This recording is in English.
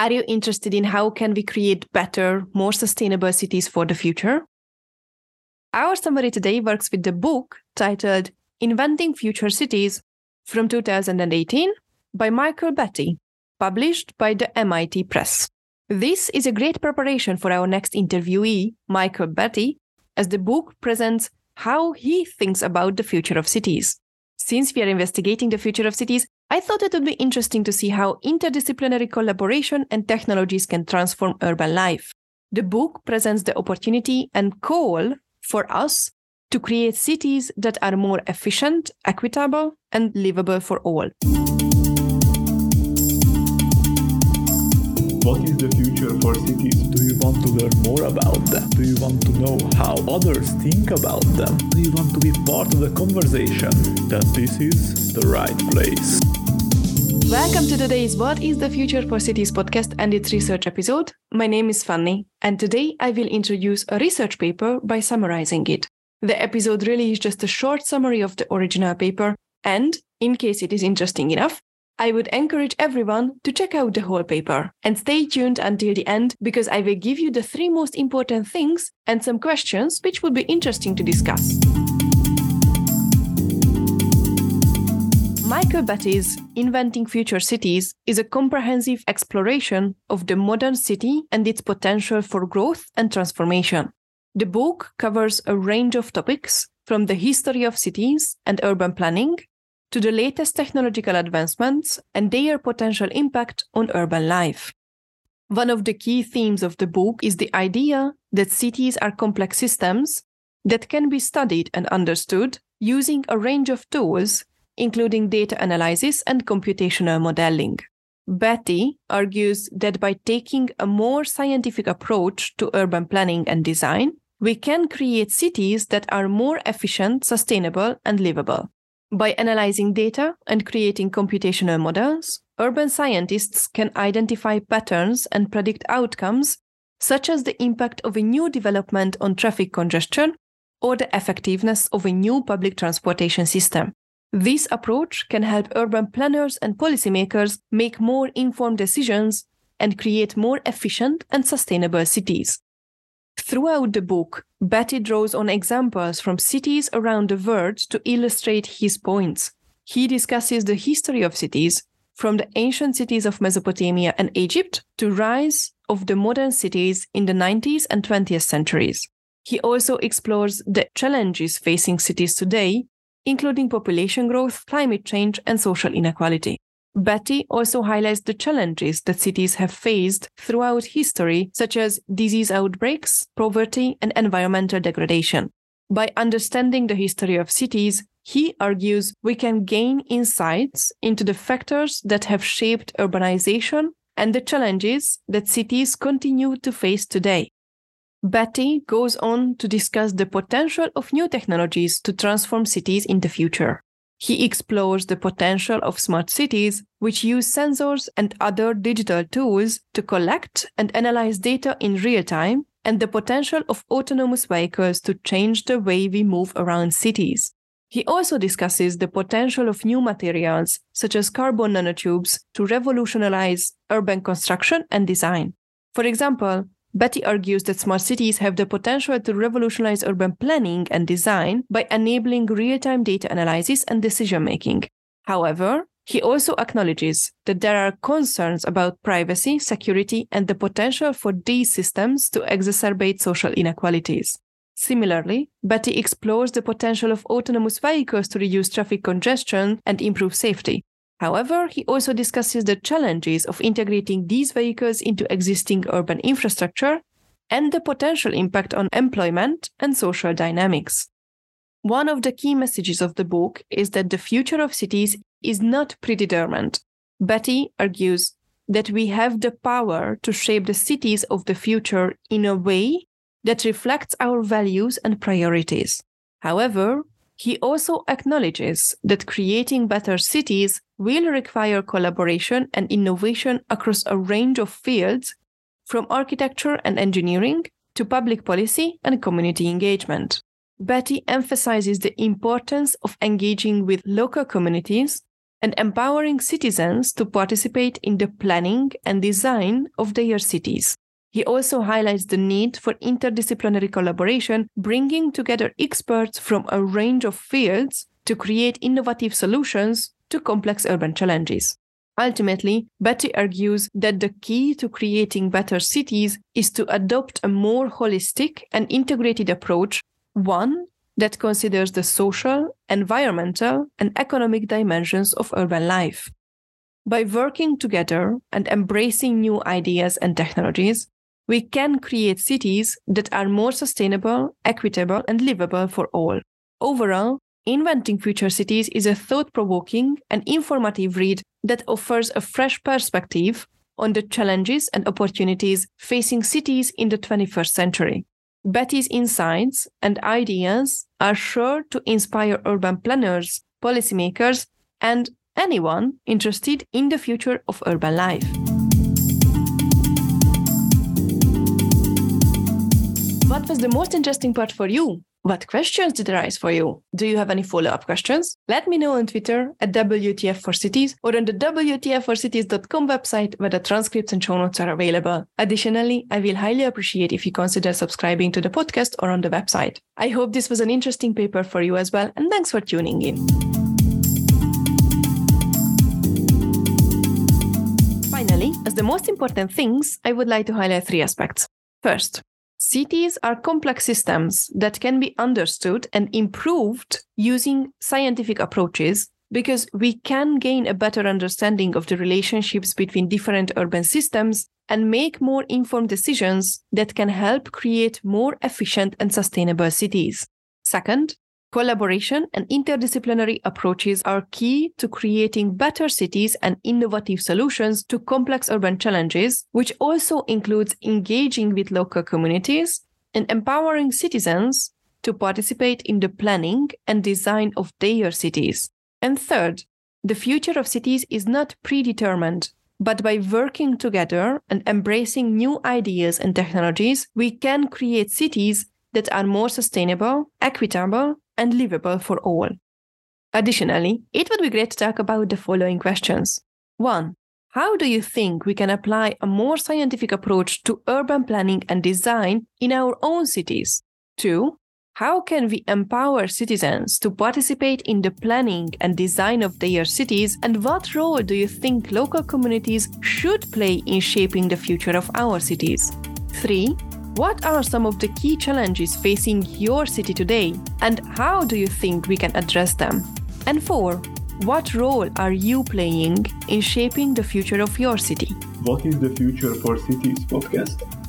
Are you interested in how can we create better, more sustainable cities for the future? Our summary today works with the book titled Inventing Future Cities from 2018 by Michael Batty, published by the MIT Press. This is a great preparation for our next interviewee, Michael Batty, as the book presents how he thinks about the future of cities. Since we are investigating the future of cities, I thought it would be interesting to see how interdisciplinary collaboration and technologies can transform urban life. The book presents the opportunity and call for us to create cities that are more efficient, equitable, and livable for all. What is the future for cities? Do you want to learn more about them? Do you want to know how others think about them? Do you want to be part of the conversation? Then this is the right place. Welcome to today's What is the Future for Cities podcast and its research episode. My name is Fanny, and today I will introduce a research paper by summarizing it. The episode really is just a short summary of the original paper, and in case it is interesting enough, I would encourage everyone to check out the whole paper and stay tuned until the end because I will give you the three most important things and some questions which would be interesting to discuss. Michael Batty's Inventing Future Cities is a comprehensive exploration of the modern city and its potential for growth and transformation. The book covers a range of topics from the history of cities and urban planning to the latest technological advancements and their potential impact on urban life. One of the key themes of the book is the idea that cities are complex systems that can be studied and understood using a range of tools including data analysis and computational modeling. Batty argues that by taking a more scientific approach to urban planning and design, we can create cities that are more efficient, sustainable, and livable. By analyzing data and creating computational models, urban scientists can identify patterns and predict outcomes, such as the impact of a new development on traffic congestion or the effectiveness of a new public transportation system. This approach can help urban planners and policymakers make more informed decisions and create more efficient and sustainable cities. Throughout the book, Batty draws on examples from cities around the world to illustrate his points. He discusses the history of cities, from the ancient cities of Mesopotamia and Egypt to rise of the modern cities in the 90s and 20th centuries. He also explores the challenges facing cities today including population growth, climate change, and social inequality. Batty also highlights the challenges that cities have faced throughout history, such as disease outbreaks, poverty, and environmental degradation. By understanding the history of cities, he argues we can gain insights into the factors that have shaped urbanization and the challenges that cities continue to face today. Batty goes on to discuss the potential of new technologies to transform cities in the future. He explores the potential of smart cities, which use sensors and other digital tools to collect and analyze data in real time, and the potential of autonomous vehicles to change the way we move around cities. He also discusses the potential of new materials, such as carbon nanotubes, to revolutionize urban construction and design. For example, Batty argues that smart cities have the potential to revolutionize urban planning and design by enabling real time data analysis and decision making. However, he also acknowledges that there are concerns about privacy, security, and the potential for these systems to exacerbate social inequalities. Similarly, Batty explores the potential of autonomous vehicles to reduce traffic congestion and improve safety. However, he also discusses the challenges of integrating these vehicles into existing urban infrastructure and the potential impact on employment and social dynamics. One of the key messages of the book is that the future of cities is not predetermined. Batty argues that we have the power to shape the cities of the future in a way that reflects our values and priorities. However, he also acknowledges that creating better cities will require collaboration and innovation across a range of fields, from architecture and engineering to public policy and community engagement. Batty emphasizes the importance of engaging with local communities and empowering citizens to participate in the planning and design of their cities. He also highlights the need for interdisciplinary collaboration, bringing together experts from a range of fields to create innovative solutions to complex urban challenges. Ultimately, Batty argues that the key to creating better cities is to adopt a more holistic and integrated approach, one that considers the social, environmental, and economic dimensions of urban life. By working together and embracing new ideas and technologies, we can create cities that are more sustainable, equitable, and livable for all. Overall, Inventing Future Cities is a thought provoking and informative read that offers a fresh perspective on the challenges and opportunities facing cities in the 21st century. Batty's insights and ideas are sure to inspire urban planners, policymakers, and anyone interested in the future of urban life. Was the most interesting part for you? What questions did arise for you? Do you have any follow up questions? Let me know on Twitter at WTF for Cities or on the WTF4Cities.com website where the transcripts and show notes are available. Additionally, I will highly appreciate if you consider subscribing to the podcast or on the website. I hope this was an interesting paper for you as well, and thanks for tuning in. Finally, as the most important things, I would like to highlight three aspects. First, Cities are complex systems that can be understood and improved using scientific approaches because we can gain a better understanding of the relationships between different urban systems and make more informed decisions that can help create more efficient and sustainable cities. Second, Collaboration and interdisciplinary approaches are key to creating better cities and innovative solutions to complex urban challenges, which also includes engaging with local communities and empowering citizens to participate in the planning and design of their cities. And third, the future of cities is not predetermined, but by working together and embracing new ideas and technologies, we can create cities that are more sustainable, equitable, and livable for all. Additionally, it would be great to talk about the following questions. 1. How do you think we can apply a more scientific approach to urban planning and design in our own cities? 2. How can we empower citizens to participate in the planning and design of their cities? And what role do you think local communities should play in shaping the future of our cities? 3. What are some of the key challenges facing your city today, and how do you think we can address them? And four, what role are you playing in shaping the future of your city? What is the Future for Cities podcast?